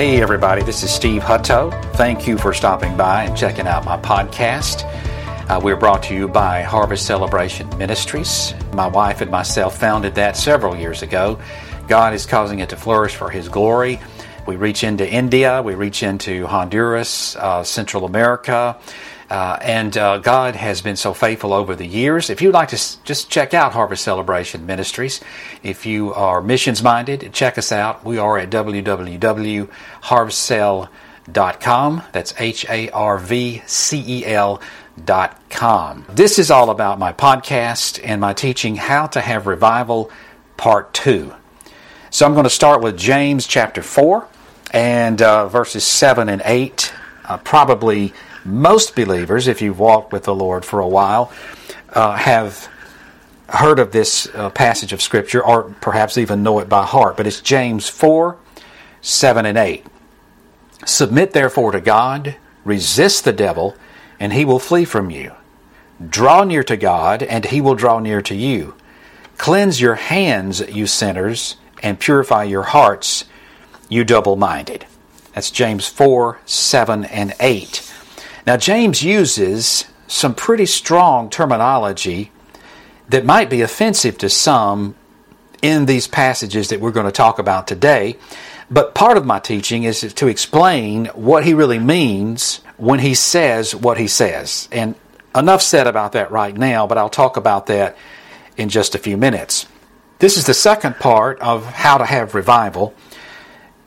Hey, everybody, this is Steve Hutto. Thank you for stopping by and checking out my podcast. Uh, we're brought to you by Harvest Celebration Ministries. My wife and myself founded that several years ago. God is causing it to flourish for His glory. We reach into India, we reach into Honduras, uh, Central America, uh, and uh, God has been so faithful over the years. If you'd like to s- just check out Harvest Celebration Ministries, if you are missions minded, check us out. We are at www.harvcel.com. That's H A R V C E L dot com. This is all about my podcast and my teaching, How to Have Revival, Part 2. So I'm going to start with James chapter 4 and uh, verses 7 and 8. Uh, probably most believers, if you've walked with the Lord for a while, uh, have heard of this uh, passage of Scripture or perhaps even know it by heart. But it's James 4 7 and 8. Submit therefore to God, resist the devil, and he will flee from you. Draw near to God, and he will draw near to you. Cleanse your hands, you sinners, and purify your hearts, you double minded. That's James 4 7 and 8. Now, James uses some pretty strong terminology that might be offensive to some in these passages that we're going to talk about today. But part of my teaching is to explain what he really means when he says what he says. And enough said about that right now, but I'll talk about that in just a few minutes. This is the second part of how to have revival.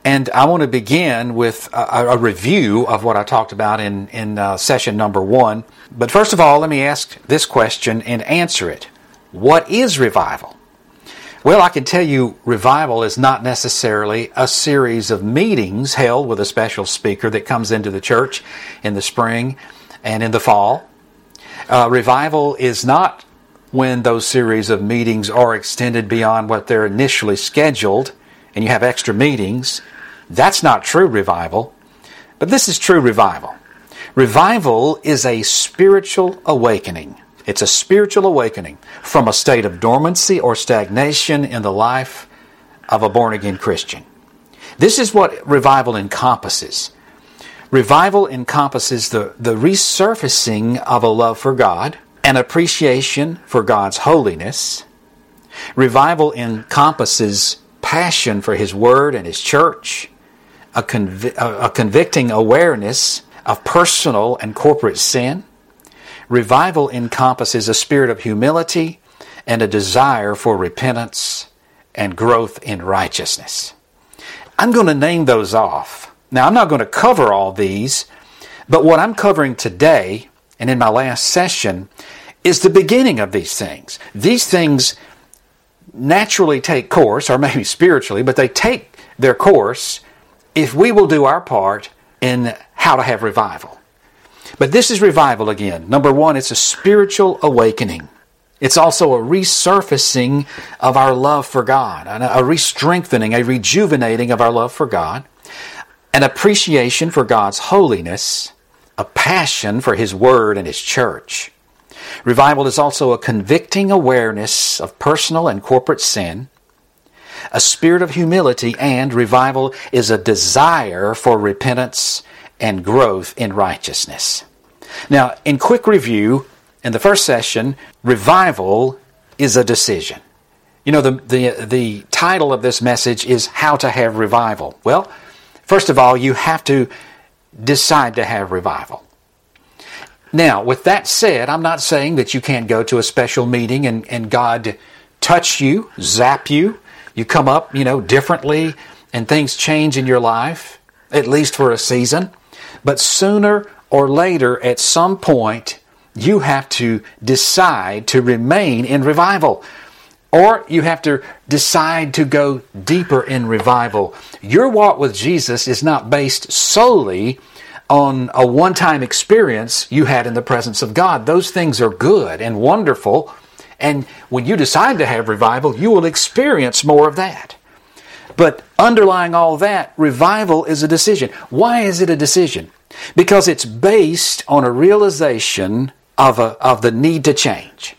And I want to begin with a, a review of what I talked about in, in uh, session number one. But first of all, let me ask this question and answer it. What is revival? Well, I can tell you revival is not necessarily a series of meetings held with a special speaker that comes into the church in the spring and in the fall. Uh, revival is not when those series of meetings are extended beyond what they're initially scheduled and you have extra meetings. That's not true revival. But this is true revival. Revival is a spiritual awakening. It's a spiritual awakening from a state of dormancy or stagnation in the life of a born again Christian. This is what revival encompasses. Revival encompasses the, the resurfacing of a love for God, an appreciation for God's holiness. Revival encompasses passion for His Word and His church, a, a, a convicting awareness of personal and corporate sin. Revival encompasses a spirit of humility and a desire for repentance and growth in righteousness. I'm going to name those off. Now, I'm not going to cover all these, but what I'm covering today and in my last session is the beginning of these things. These things naturally take course, or maybe spiritually, but they take their course if we will do our part in how to have revival. But this is revival again. Number one, it's a spiritual awakening. It's also a resurfacing of our love for God, a re-strengthening, a rejuvenating of our love for God, an appreciation for God's holiness, a passion for His Word and His church. Revival is also a convicting awareness of personal and corporate sin, a spirit of humility, and revival is a desire for repentance and growth in righteousness. Now, in quick review, in the first session, revival is a decision. You know, the, the, the title of this message is How to Have Revival. Well, first of all, you have to decide to have revival. Now, with that said, I'm not saying that you can't go to a special meeting and, and God touch you, zap you, you come up, you know, differently, and things change in your life, at least for a season. But sooner or later, at some point, you have to decide to remain in revival. Or you have to decide to go deeper in revival. Your walk with Jesus is not based solely on a one time experience you had in the presence of God. Those things are good and wonderful. And when you decide to have revival, you will experience more of that. But underlying all that, revival is a decision. Why is it a decision? Because it's based on a realization of, a, of the need to change.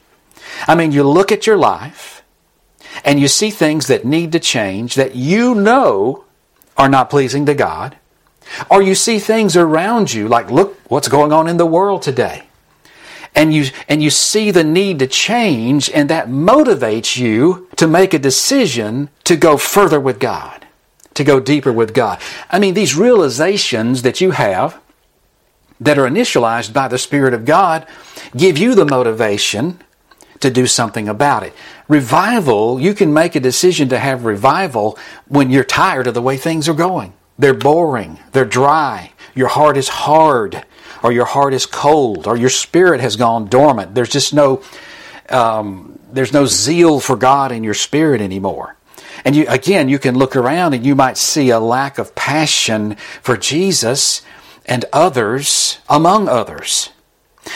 I mean, you look at your life and you see things that need to change that you know are not pleasing to God. Or you see things around you, like, look what's going on in the world today. And you, and you see the need to change, and that motivates you to make a decision to go further with God, to go deeper with God. I mean, these realizations that you have that are initialized by the Spirit of God give you the motivation to do something about it. Revival, you can make a decision to have revival when you're tired of the way things are going. They're boring, they're dry, your heart is hard, or your heart is cold, or your spirit has gone dormant. There's just no um, there's no zeal for God in your spirit anymore. And you, again, you can look around and you might see a lack of passion for Jesus and others among others.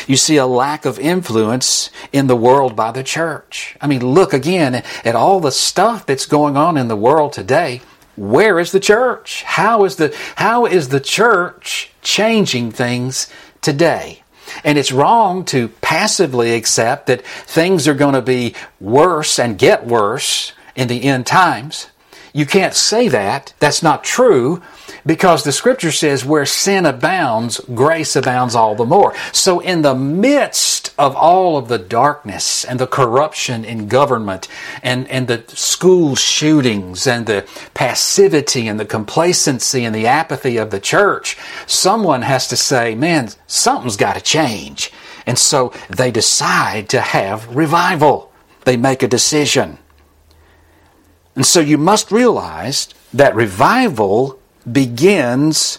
You see a lack of influence in the world by the church. I mean, look again at all the stuff that's going on in the world today. Where is the church? How is the, how is the church changing things today? And it's wrong to passively accept that things are going to be worse and get worse in the end times. You can't say that. That's not true because the scripture says where sin abounds, grace abounds all the more. So in the midst of all of the darkness and the corruption in government and, and the school shootings and the passivity and the complacency and the apathy of the church, someone has to say, man, something's got to change. And so they decide to have revival. They make a decision. And so you must realize that revival begins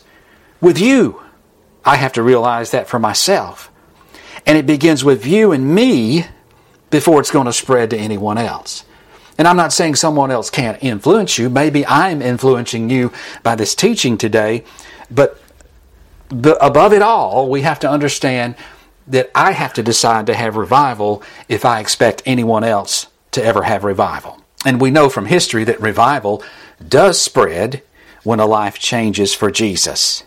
with you. I have to realize that for myself. And it begins with you and me before it's going to spread to anyone else. And I'm not saying someone else can't influence you. Maybe I'm influencing you by this teaching today. But above it all, we have to understand that I have to decide to have revival if I expect anyone else to ever have revival. And we know from history that revival does spread when a life changes for Jesus.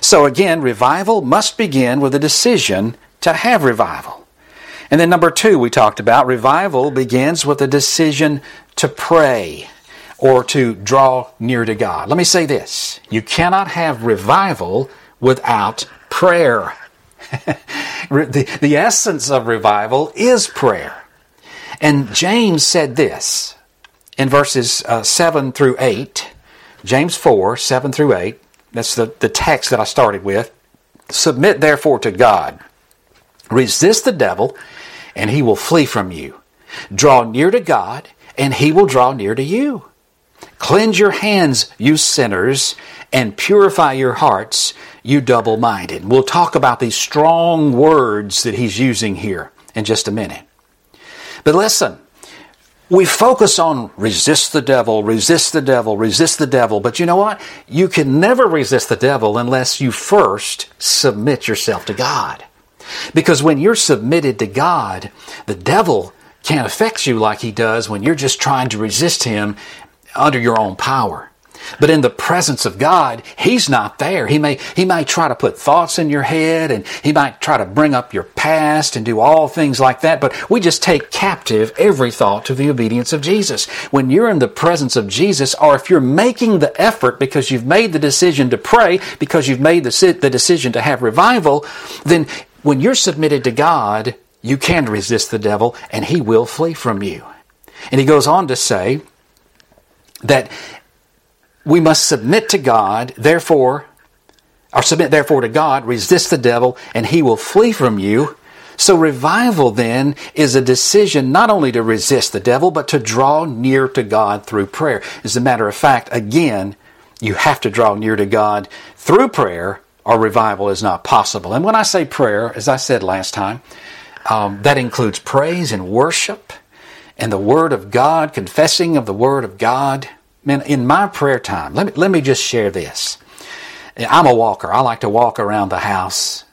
So again, revival must begin with a decision to have revival. And then number two, we talked about revival begins with a decision to pray or to draw near to God. Let me say this you cannot have revival without prayer. the, the essence of revival is prayer. And James said this in verses uh, 7 through 8 James 4, 7 through 8. That's the, the text that I started with. Submit therefore to God. Resist the devil, and he will flee from you. Draw near to God, and he will draw near to you. Cleanse your hands, you sinners, and purify your hearts, you double minded. We'll talk about these strong words that he's using here in just a minute. But listen, we focus on resist the devil, resist the devil, resist the devil. But you know what? You can never resist the devil unless you first submit yourself to God. Because when you're submitted to God, the devil can't affect you like he does when you're just trying to resist him under your own power. But in the presence of God, He's not there. He may, he might try to put thoughts in your head and He might try to bring up your past and do all things like that. But we just take captive every thought to the obedience of Jesus. When you're in the presence of Jesus, or if you're making the effort because you've made the decision to pray, because you've made the, the decision to have revival, then when you're submitted to God, you can resist the devil and he will flee from you. And he goes on to say that we must submit to God, therefore, or submit therefore to God, resist the devil, and he will flee from you. So revival then is a decision not only to resist the devil, but to draw near to God through prayer. As a matter of fact, again, you have to draw near to God through prayer, or revival is not possible. And when I say prayer, as I said last time, um, that includes praise and worship and the Word of God, confessing of the Word of God. Man, in my prayer time, let me, let me just share this. I'm a walker. I like to walk around the house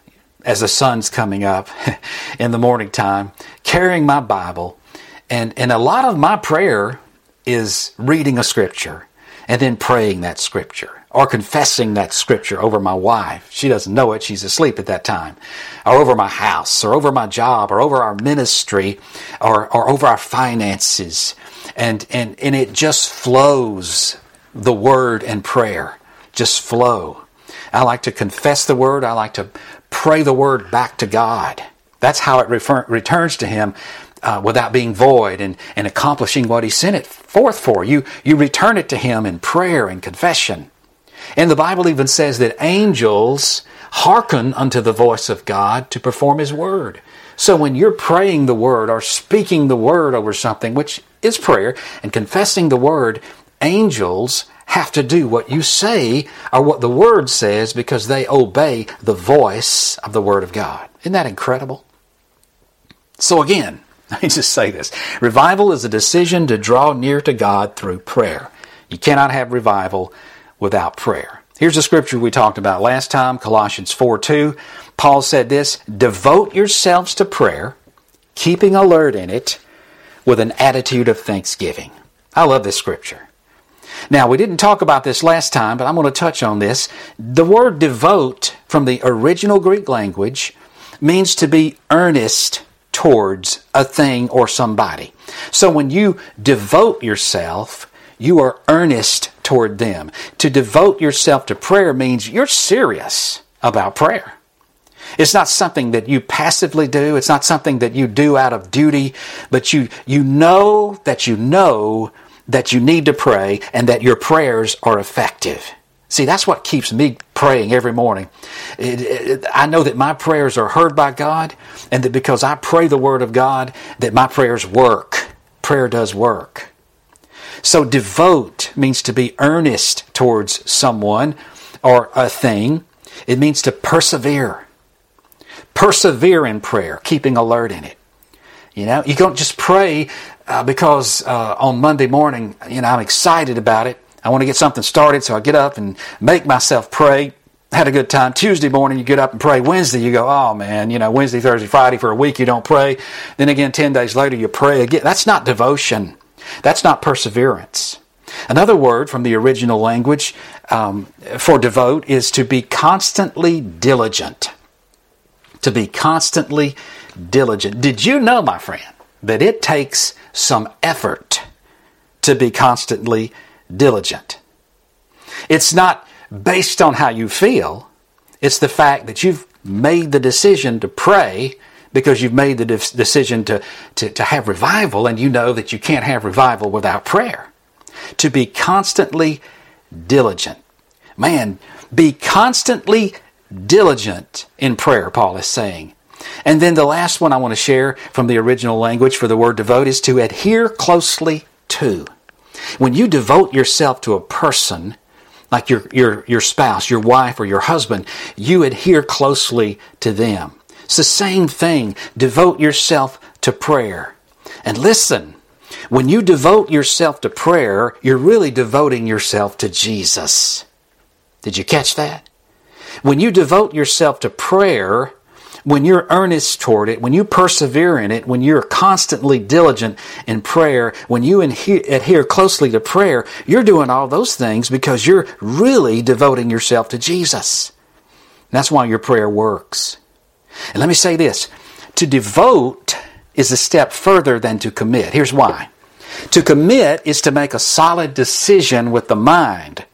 as the sun's coming up in the morning time, carrying my Bible. And, and a lot of my prayer is reading a scripture and then praying that scripture or confessing that scripture over my wife. She doesn't know it, she's asleep at that time. Or over my house, or over my job, or over our ministry, or, or over our finances and, and, and it just flows the word and prayer just flow. I like to confess the Word. I like to pray the Word back to God. That's how it refer- returns to Him uh, without being void and, and accomplishing what He sent it forth for. You, you return it to Him in prayer and confession. And the Bible even says that angels hearken unto the voice of God to perform His word. So when you're praying the word or speaking the word over something, which is prayer, and confessing the word, angels have to do what you say or what the word says because they obey the voice of the word of God. Isn't that incredible? So again, let me just say this. Revival is a decision to draw near to God through prayer. You cannot have revival without prayer. Here's the scripture we talked about last time, Colossians 4 2. Paul said this Devote yourselves to prayer, keeping alert in it with an attitude of thanksgiving. I love this scripture. Now, we didn't talk about this last time, but I'm going to touch on this. The word devote from the original Greek language means to be earnest towards a thing or somebody. So when you devote yourself, you are earnest toward them. To devote yourself to prayer means you're serious about prayer. It's not something that you passively do. It's not something that you do out of duty, but you, you know that you know that you need to pray and that your prayers are effective. See, that's what keeps me praying every morning. It, it, I know that my prayers are heard by God, and that because I pray the Word of God, that my prayers work. Prayer does work. So, devote means to be earnest towards someone or a thing. It means to persevere. Persevere in prayer, keeping alert in it. You know, you don't just pray uh, because uh, on Monday morning, you know, I'm excited about it. I want to get something started, so I get up and make myself pray. Had a good time. Tuesday morning, you get up and pray. Wednesday, you go, oh man, you know, Wednesday, Thursday, Friday for a week, you don't pray. Then again, 10 days later, you pray again. That's not devotion. That's not perseverance. Another word from the original language um, for devote is to be constantly diligent. To be constantly diligent. Did you know, my friend, that it takes some effort to be constantly diligent? It's not based on how you feel, it's the fact that you've made the decision to pray because you've made the de- decision to, to, to have revival and you know that you can't have revival without prayer. To be constantly diligent. Man, be constantly diligent in prayer, Paul is saying. And then the last one I want to share from the original language for the word devote is to adhere closely to. When you devote yourself to a person, like your, your, your spouse, your wife, or your husband, you adhere closely to them. It's the same thing. Devote yourself to prayer. And listen, when you devote yourself to prayer, you're really devoting yourself to Jesus. Did you catch that? When you devote yourself to prayer, when you're earnest toward it, when you persevere in it, when you're constantly diligent in prayer, when you adhere closely to prayer, you're doing all those things because you're really devoting yourself to Jesus. That's why your prayer works. And let me say this to devote is a step further than to commit. Here's why. To commit is to make a solid decision with the mind.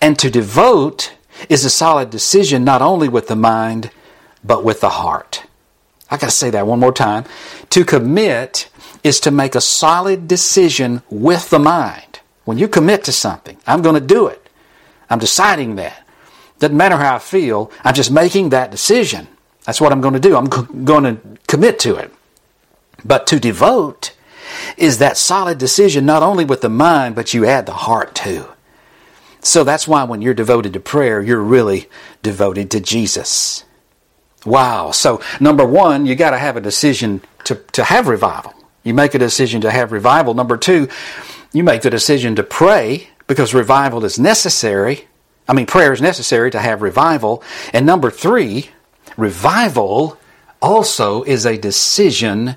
And to devote is a solid decision not only with the mind, but with the heart. I got to say that one more time. To commit is to make a solid decision with the mind. When you commit to something, I'm going to do it. I'm deciding that. Doesn't matter how I feel, I'm just making that decision. That's what I'm going to do. I'm going to commit to it. But to devote is that solid decision not only with the mind, but you add the heart too. So that's why when you're devoted to prayer, you're really devoted to Jesus. Wow. So, number one, you got to have a decision to, to have revival. You make a decision to have revival. Number two, you make the decision to pray because revival is necessary. I mean, prayer is necessary to have revival. And number three, Revival also is a decision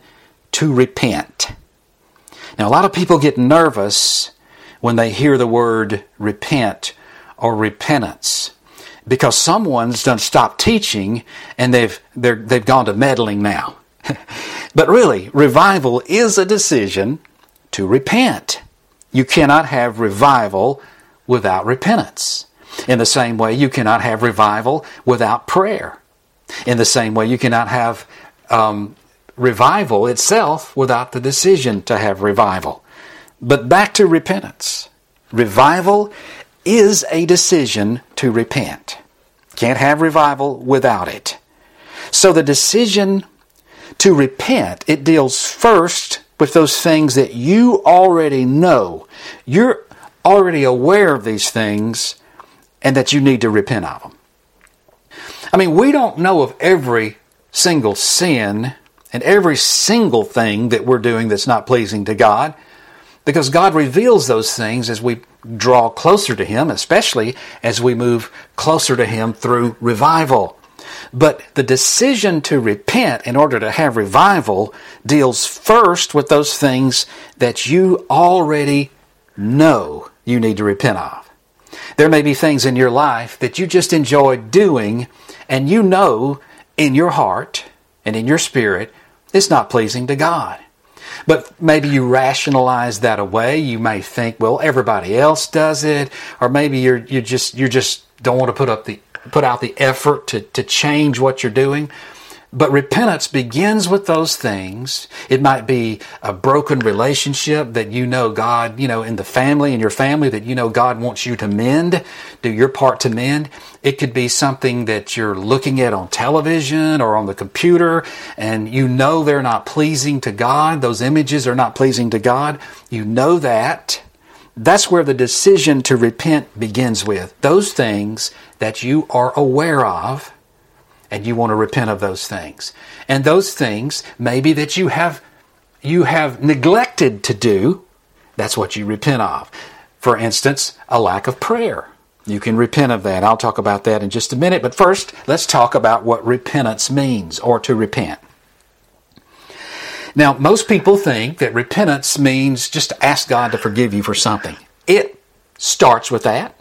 to repent. Now, a lot of people get nervous when they hear the word repent or repentance because someone's done stopped teaching and they've, they've gone to meddling now. but really, revival is a decision to repent. You cannot have revival without repentance. In the same way, you cannot have revival without prayer. In the same way, you cannot have um, revival itself without the decision to have revival. But back to repentance. Revival is a decision to repent. Can't have revival without it. So the decision to repent, it deals first with those things that you already know. You're already aware of these things and that you need to repent of them. I mean, we don't know of every single sin and every single thing that we're doing that's not pleasing to God because God reveals those things as we draw closer to Him, especially as we move closer to Him through revival. But the decision to repent in order to have revival deals first with those things that you already know you need to repent of. There may be things in your life that you just enjoy doing, and you know in your heart and in your spirit it's not pleasing to God. But maybe you rationalize that away. You may think, well, everybody else does it, or maybe you're you just you just don't want to put up the put out the effort to, to change what you're doing. But repentance begins with those things. It might be a broken relationship that you know God, you know, in the family, in your family, that you know God wants you to mend, do your part to mend. It could be something that you're looking at on television or on the computer and you know they're not pleasing to God. Those images are not pleasing to God. You know that. That's where the decision to repent begins with. Those things that you are aware of and you want to repent of those things. And those things maybe that you have you have neglected to do, that's what you repent of. For instance, a lack of prayer. You can repent of that. I'll talk about that in just a minute, but first, let's talk about what repentance means or to repent. Now, most people think that repentance means just ask God to forgive you for something. It starts with that.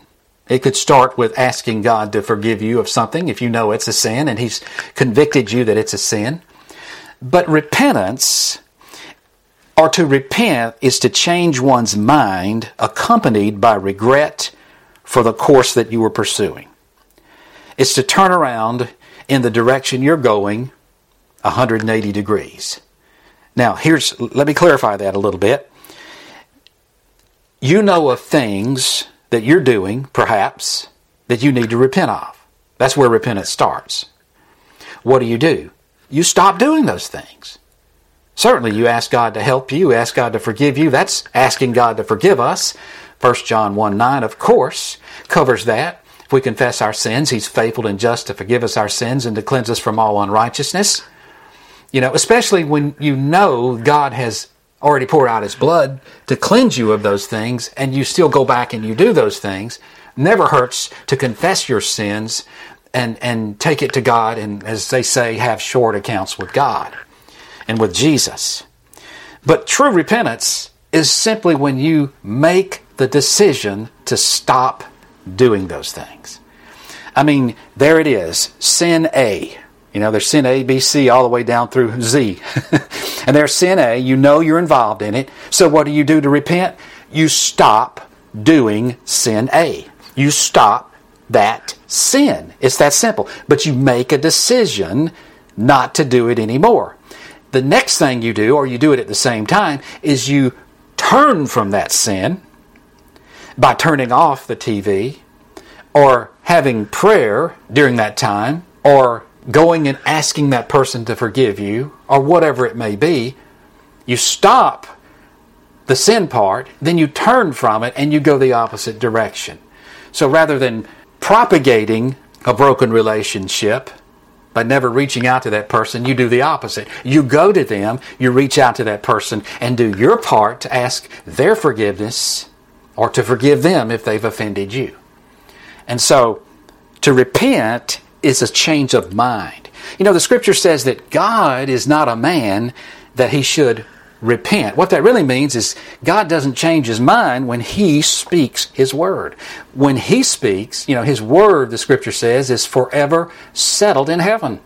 It could start with asking God to forgive you of something if you know it's a sin and He's convicted you that it's a sin. But repentance, or to repent, is to change one's mind accompanied by regret for the course that you were pursuing. It's to turn around in the direction you're going 180 degrees. Now, here's let me clarify that a little bit. You know of things that you're doing, perhaps, that you need to repent of. That's where repentance starts. What do you do? You stop doing those things. Certainly, you ask God to help you, ask God to forgive you. That's asking God to forgive us. 1 John 1 9, of course, covers that. If we confess our sins, He's faithful and just to forgive us our sins and to cleanse us from all unrighteousness. You know, especially when you know God has already poured out his blood to cleanse you of those things, and you still go back and you do those things, never hurts to confess your sins and, and take it to God and, as they say, have short accounts with God and with Jesus. But true repentance is simply when you make the decision to stop doing those things. I mean, there it is sin A. You know, there's sin A, B, C, all the way down through Z. and there's sin A, you know you're involved in it. So what do you do to repent? You stop doing sin A. You stop that sin. It's that simple. But you make a decision not to do it anymore. The next thing you do, or you do it at the same time, is you turn from that sin by turning off the TV or having prayer during that time or going and asking that person to forgive you, or whatever it may be, you stop the sin part, then you turn from it and you go the opposite direction. So rather than propagating a broken relationship by never reaching out to that person, you do the opposite. You go to them, you reach out to that person, and do your part to ask their forgiveness or to forgive them if they've offended you. And so to repent is a change of mind. You know, the scripture says that God is not a man that he should repent. What that really means is God doesn't change his mind when he speaks his word. When he speaks, you know, his word, the scripture says, is forever settled in heaven.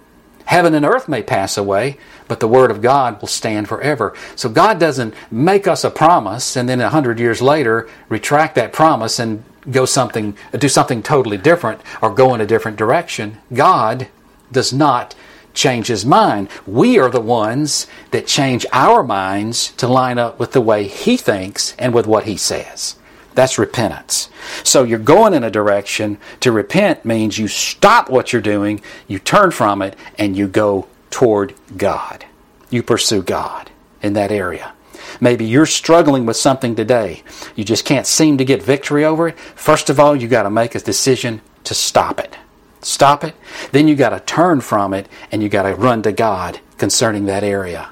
Heaven and earth may pass away, but the word of God will stand forever. So God doesn't make us a promise and then a hundred years later retract that promise and go something, do something totally different or go in a different direction. God does not change his mind. We are the ones that change our minds to line up with the way he thinks and with what he says. That's repentance. So you're going in a direction. To repent means you stop what you're doing, you turn from it, and you go toward God. You pursue God in that area. Maybe you're struggling with something today. You just can't seem to get victory over it. First of all, you got to make a decision to stop it. Stop it. Then you got to turn from it and you got to run to God concerning that area.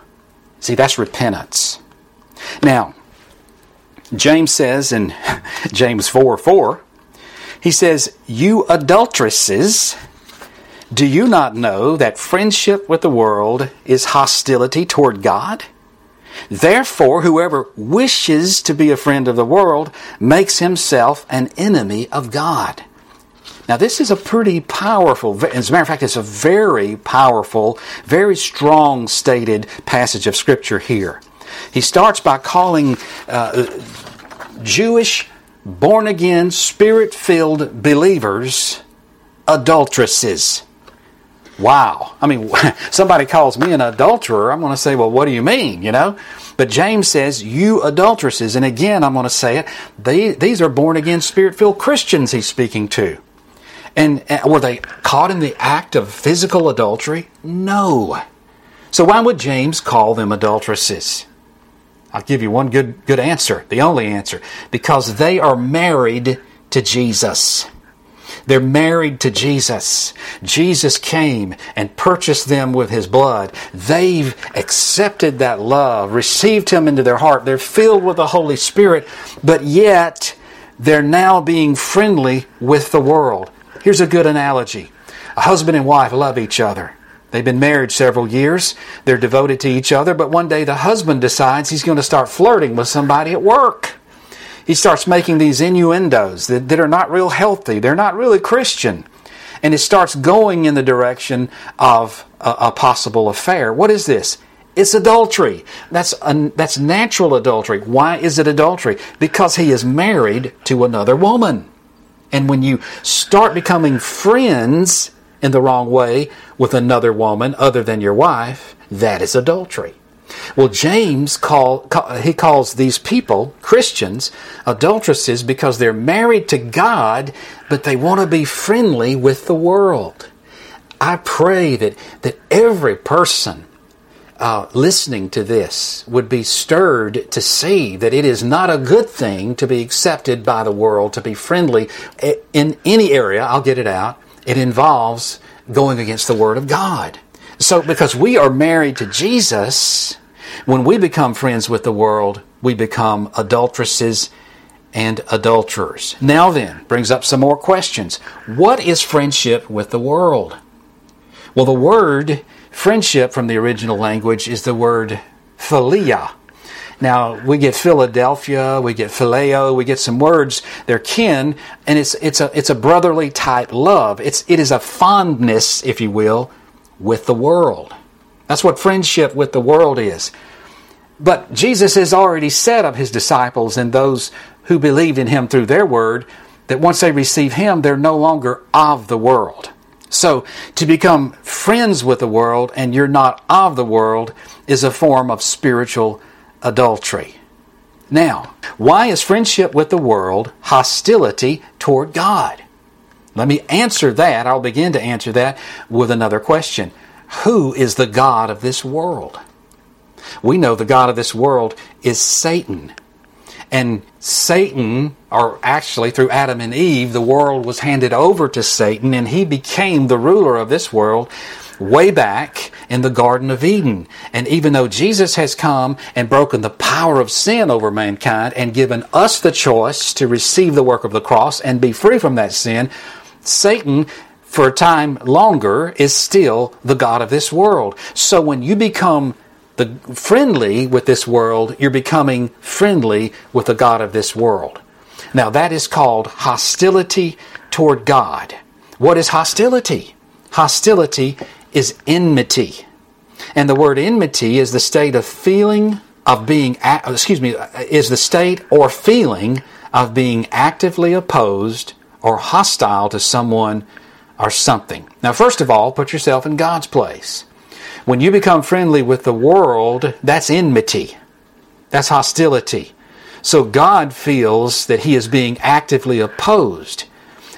See, that's repentance. Now, James says in James 4 4, he says, You adulteresses, do you not know that friendship with the world is hostility toward God? Therefore, whoever wishes to be a friend of the world makes himself an enemy of God. Now, this is a pretty powerful, as a matter of fact, it's a very powerful, very strong stated passage of Scripture here. He starts by calling uh, Jewish, born again, spirit filled believers adulteresses. Wow. I mean, somebody calls me an adulterer, I'm going to say, well, what do you mean, you know? But James says, you adulteresses. And again, I'm going to say it, they, these are born again, spirit filled Christians he's speaking to. And, and were they caught in the act of physical adultery? No. So why would James call them adulteresses? I'll give you one good, good answer, the only answer. Because they are married to Jesus. They're married to Jesus. Jesus came and purchased them with his blood. They've accepted that love, received him into their heart. They're filled with the Holy Spirit, but yet they're now being friendly with the world. Here's a good analogy a husband and wife love each other. They've been married several years. They're devoted to each other, but one day the husband decides he's going to start flirting with somebody at work he starts making these innuendos that, that are not real healthy. They're not really Christian. And it starts going in the direction of a, a possible affair. What is this? It's adultery. That's, a, that's natural adultery. Why is it adultery? Because he is married to another woman. And when you start becoming friends in the wrong way with another woman other than your wife, that is adultery. Well, James call, call, he calls these people Christians adulteresses because they're married to God, but they want to be friendly with the world. I pray that that every person uh, listening to this would be stirred to see that it is not a good thing to be accepted by the world, to be friendly in any area. I'll get it out. It involves going against the Word of God. So, because we are married to Jesus, when we become friends with the world, we become adulteresses and adulterers. Now then, brings up some more questions. What is friendship with the world? Well, the word friendship from the original language is the word philia. Now, we get Philadelphia, we get phileo, we get some words, they're kin, and it's, it's, a, it's a brotherly type love. It's, it is a fondness, if you will, with the world. That's what friendship with the world is. But Jesus has already said of his disciples and those who believed in him through their word that once they receive him, they're no longer of the world. So, to become friends with the world and you're not of the world is a form of spiritual adultery. Now, why is friendship with the world hostility toward God? Let me answer that. I'll begin to answer that with another question Who is the God of this world? We know the God of this world is Satan. And Satan, or actually through Adam and Eve, the world was handed over to Satan and he became the ruler of this world way back in the Garden of Eden. And even though Jesus has come and broken the power of sin over mankind and given us the choice to receive the work of the cross and be free from that sin, Satan, for a time longer, is still the God of this world. So when you become the friendly with this world, you're becoming friendly with the God of this world. Now that is called hostility toward God. What is hostility? Hostility is enmity. And the word enmity is the state of feeling of being excuse me is the state or feeling of being actively opposed or hostile to someone or something. Now, first of all, put yourself in God's place. When you become friendly with the world, that's enmity, that's hostility. So God feels that he is being actively opposed.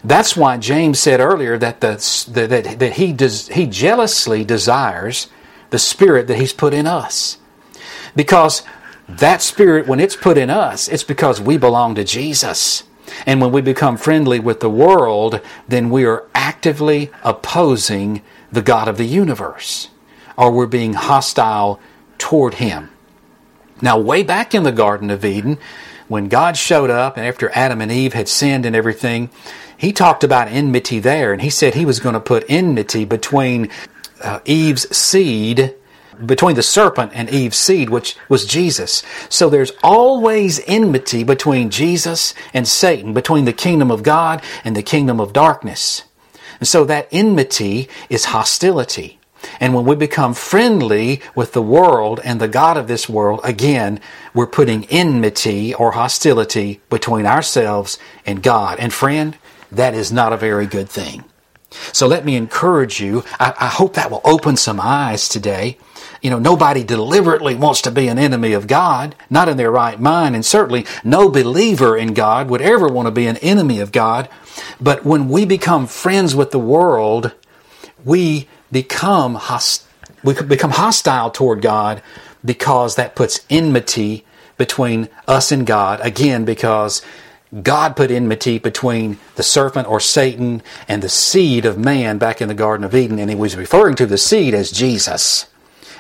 That's why James said earlier that, the, that, that he, does, he jealously desires the spirit that he's put in us. Because that spirit, when it's put in us, it's because we belong to Jesus. And when we become friendly with the world, then we are actively opposing the God of the universe, or we're being hostile toward Him. Now, way back in the Garden of Eden, when God showed up and after Adam and Eve had sinned and everything, He talked about enmity there, and He said He was going to put enmity between uh, Eve's seed between the serpent and Eve's seed, which was Jesus. So there's always enmity between Jesus and Satan, between the kingdom of God and the kingdom of darkness. And so that enmity is hostility. And when we become friendly with the world and the God of this world, again, we're putting enmity or hostility between ourselves and God. And friend, that is not a very good thing. So let me encourage you. I, I, hope that will open some eyes today. You know, nobody deliberately wants to be an enemy of God, not in their right mind, and certainly no believer in God would ever want to be an enemy of God. But when we become friends with the world, we become host- we become hostile toward God because that puts enmity between us and God. Again, because God put enmity between the serpent or Satan and the seed of man back in the Garden of Eden, and he was referring to the seed as Jesus.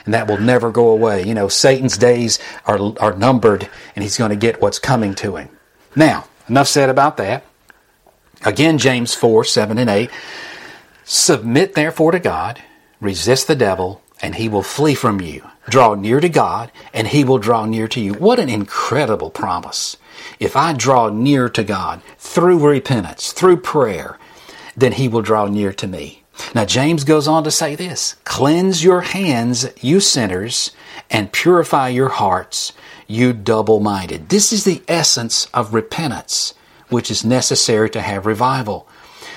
And that will never go away. You know, Satan's days are, are numbered, and he's going to get what's coming to him. Now, enough said about that. Again, James 4 7 and 8. Submit therefore to God, resist the devil, and he will flee from you. Draw near to God, and he will draw near to you. What an incredible promise. If I draw near to God through repentance, through prayer, then he will draw near to me. Now, James goes on to say this Cleanse your hands, you sinners, and purify your hearts, you double minded. This is the essence of repentance, which is necessary to have revival.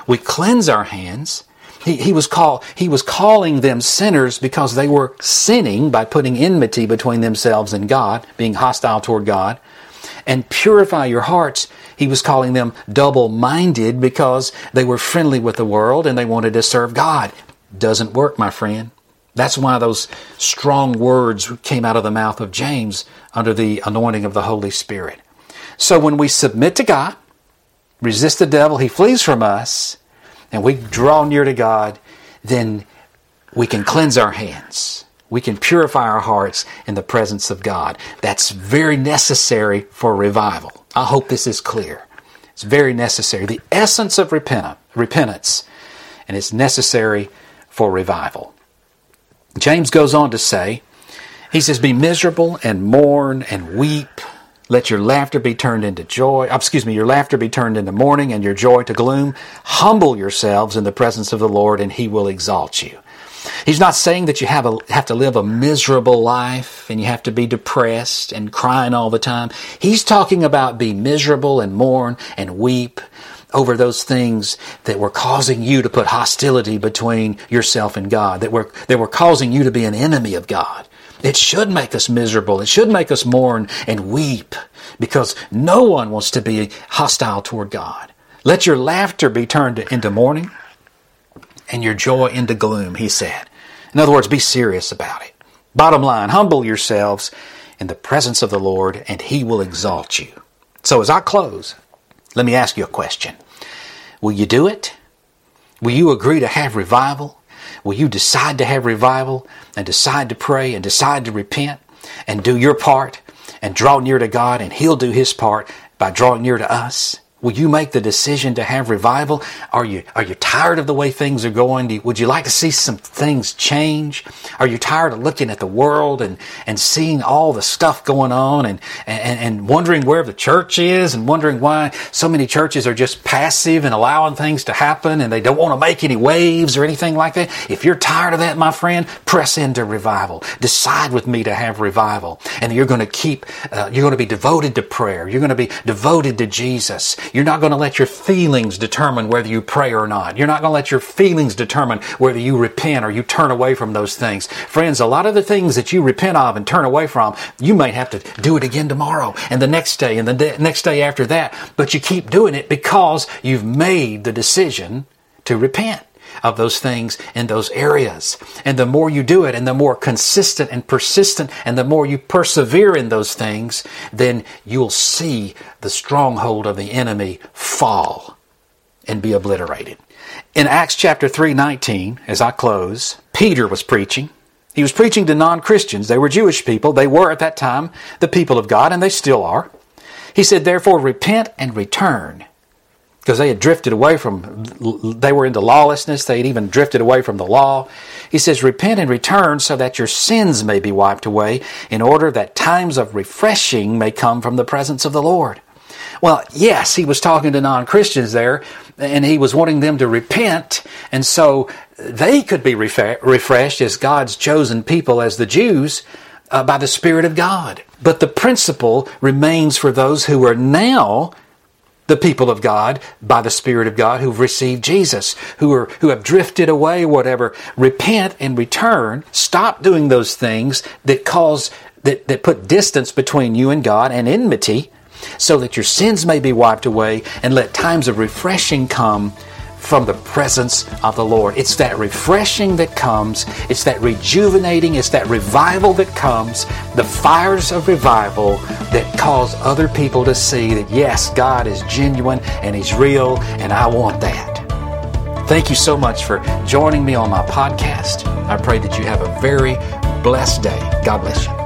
We cleanse our hands. He, he, was call, he was calling them sinners because they were sinning by putting enmity between themselves and God, being hostile toward God and purify your hearts. He was calling them double minded because they were friendly with the world and they wanted to serve God. Doesn't work, my friend. That's why those strong words came out of the mouth of James under the anointing of the Holy Spirit. So when we submit to God, resist the devil, he flees from us, and we draw near to God, then we can cleanse our hands we can purify our hearts in the presence of God. That's very necessary for revival. I hope this is clear. It's very necessary. The essence of repentance, and it's necessary for revival. James goes on to say, he says, Be miserable and mourn and weep. Let your laughter be turned into joy. Uh, excuse me, your laughter be turned into mourning and your joy to gloom. Humble yourselves in the presence of the Lord, and he will exalt you. He's not saying that you have, a, have to live a miserable life and you have to be depressed and crying all the time. He's talking about be miserable and mourn and weep over those things that were causing you to put hostility between yourself and God, that were, that were causing you to be an enemy of God. It should make us miserable. It should make us mourn and weep because no one wants to be hostile toward God. Let your laughter be turned into mourning and your joy into gloom, he said. In other words, be serious about it. Bottom line, humble yourselves in the presence of the Lord, and he will exalt you. So as I close, let me ask you a question. Will you do it? Will you agree to have revival? Will you decide to have revival and decide to pray and decide to repent and do your part and draw near to God and He'll do His part by drawing near to us? Will you make the decision to have revival? Are you, are you tired of the way things are going? You, would you like to see some things change? Are you tired of looking at the world and, and seeing all the stuff going on and, and, and wondering where the church is and wondering why so many churches are just passive and allowing things to happen and they don't want to make any waves or anything like that? If you're tired of that, my friend, press into revival. Decide with me to have revival. And you're going to keep, uh, you're going to be devoted to prayer. You're going to be devoted to Jesus. You're not going to let your feelings determine whether you pray or not. You're not going to let your feelings determine whether you repent or you turn away from those things. Friends, a lot of the things that you repent of and turn away from, you may have to do it again tomorrow and the next day and the de- next day after that. But you keep doing it because you've made the decision to repent of those things in those areas. And the more you do it and the more consistent and persistent and the more you persevere in those things, then you'll see the stronghold of the enemy fall and be obliterated. In Acts chapter 3:19, as I close, Peter was preaching. He was preaching to non-Christians. They were Jewish people. They were at that time the people of God and they still are. He said, "Therefore repent and return." Because they had drifted away from, they were into lawlessness. They had even drifted away from the law. He says, Repent and return so that your sins may be wiped away, in order that times of refreshing may come from the presence of the Lord. Well, yes, he was talking to non Christians there, and he was wanting them to repent, and so they could be refreshed as God's chosen people, as the Jews, uh, by the Spirit of God. But the principle remains for those who are now the people of God by the Spirit of God who've received Jesus, who are who have drifted away, whatever, repent and return. Stop doing those things that cause that, that put distance between you and God and enmity, so that your sins may be wiped away, and let times of refreshing come from the presence of the Lord. It's that refreshing that comes, it's that rejuvenating, it's that revival that comes, the fires of revival that cause other people to see that yes, God is genuine and He's real, and I want that. Thank you so much for joining me on my podcast. I pray that you have a very blessed day. God bless you.